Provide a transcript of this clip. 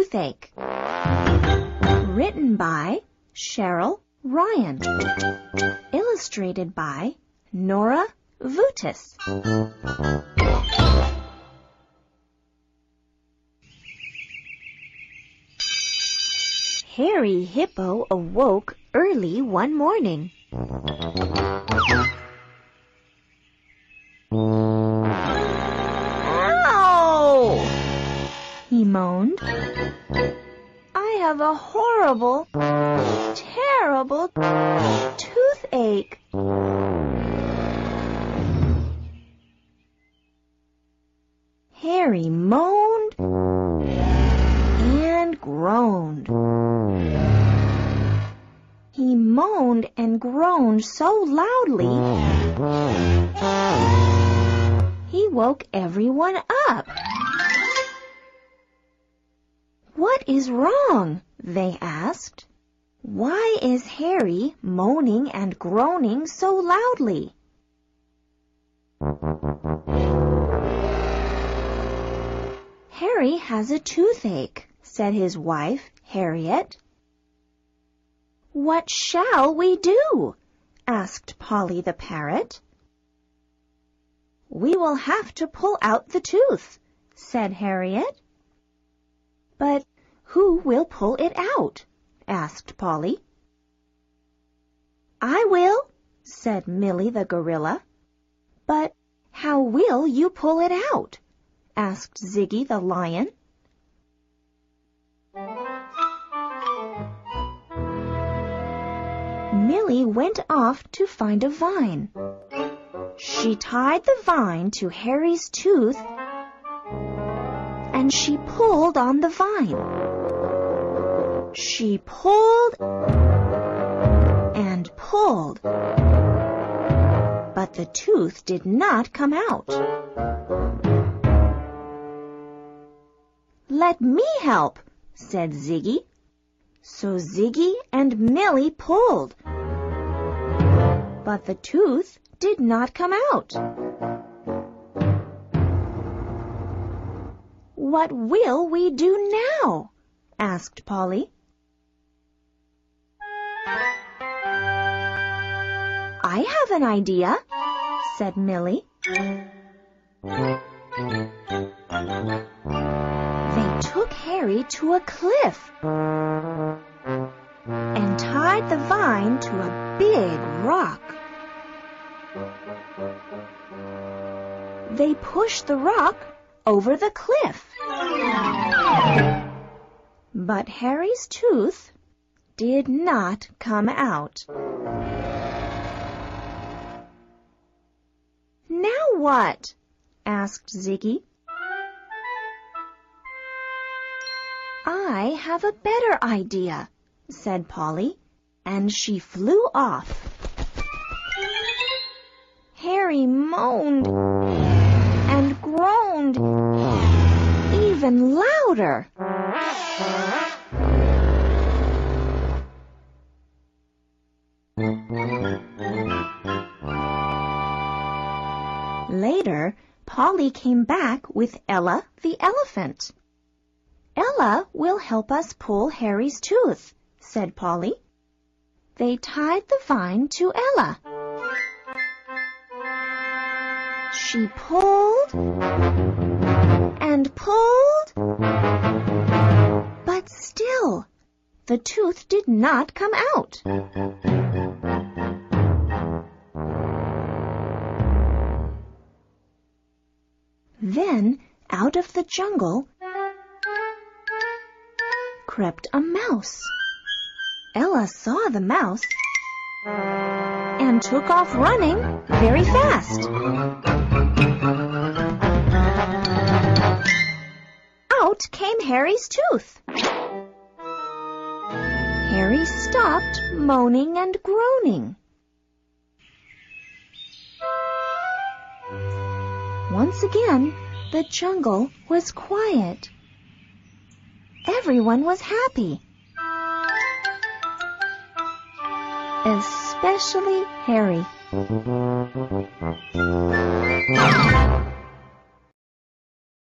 Toothache. Written by Cheryl Ryan. Illustrated by Nora Voutas. Harry Hippo awoke early one morning. A horrible, terrible toothache. Harry moaned and groaned. He moaned and groaned so loudly he woke everyone up. What is wrong? They asked. Why is Harry moaning and groaning so loudly? Harry has a toothache, said his wife, Harriet. What shall we do? asked Polly the parrot. We will have to pull out the tooth, said Harriet. But who will pull it out? asked Polly. I will, said Millie the gorilla. But how will you pull it out? asked Ziggy the lion. Millie went off to find a vine. She tied the vine to Harry's tooth and she pulled on the vine. She pulled and pulled, but the tooth did not come out. Let me help, said Ziggy. So Ziggy and Millie pulled, but the tooth did not come out. What will we do now? asked Polly. I have an idea, said Millie. They took Harry to a cliff and tied the vine to a big rock. They pushed the rock over the cliff. But Harry's tooth did not come out. What? asked Ziggy. I have a better idea, said Polly, and she flew off. Harry moaned and groaned even louder. Later, Polly came back with Ella the elephant. Ella will help us pull Harry's tooth, said Polly. They tied the vine to Ella. She pulled and pulled, but still the tooth did not come out. Then out of the jungle crept a mouse. Ella saw the mouse and took off running very fast. Out came Harry's tooth. Harry stopped moaning and groaning. Once again, the jungle was quiet. Everyone was happy. Especially Harry.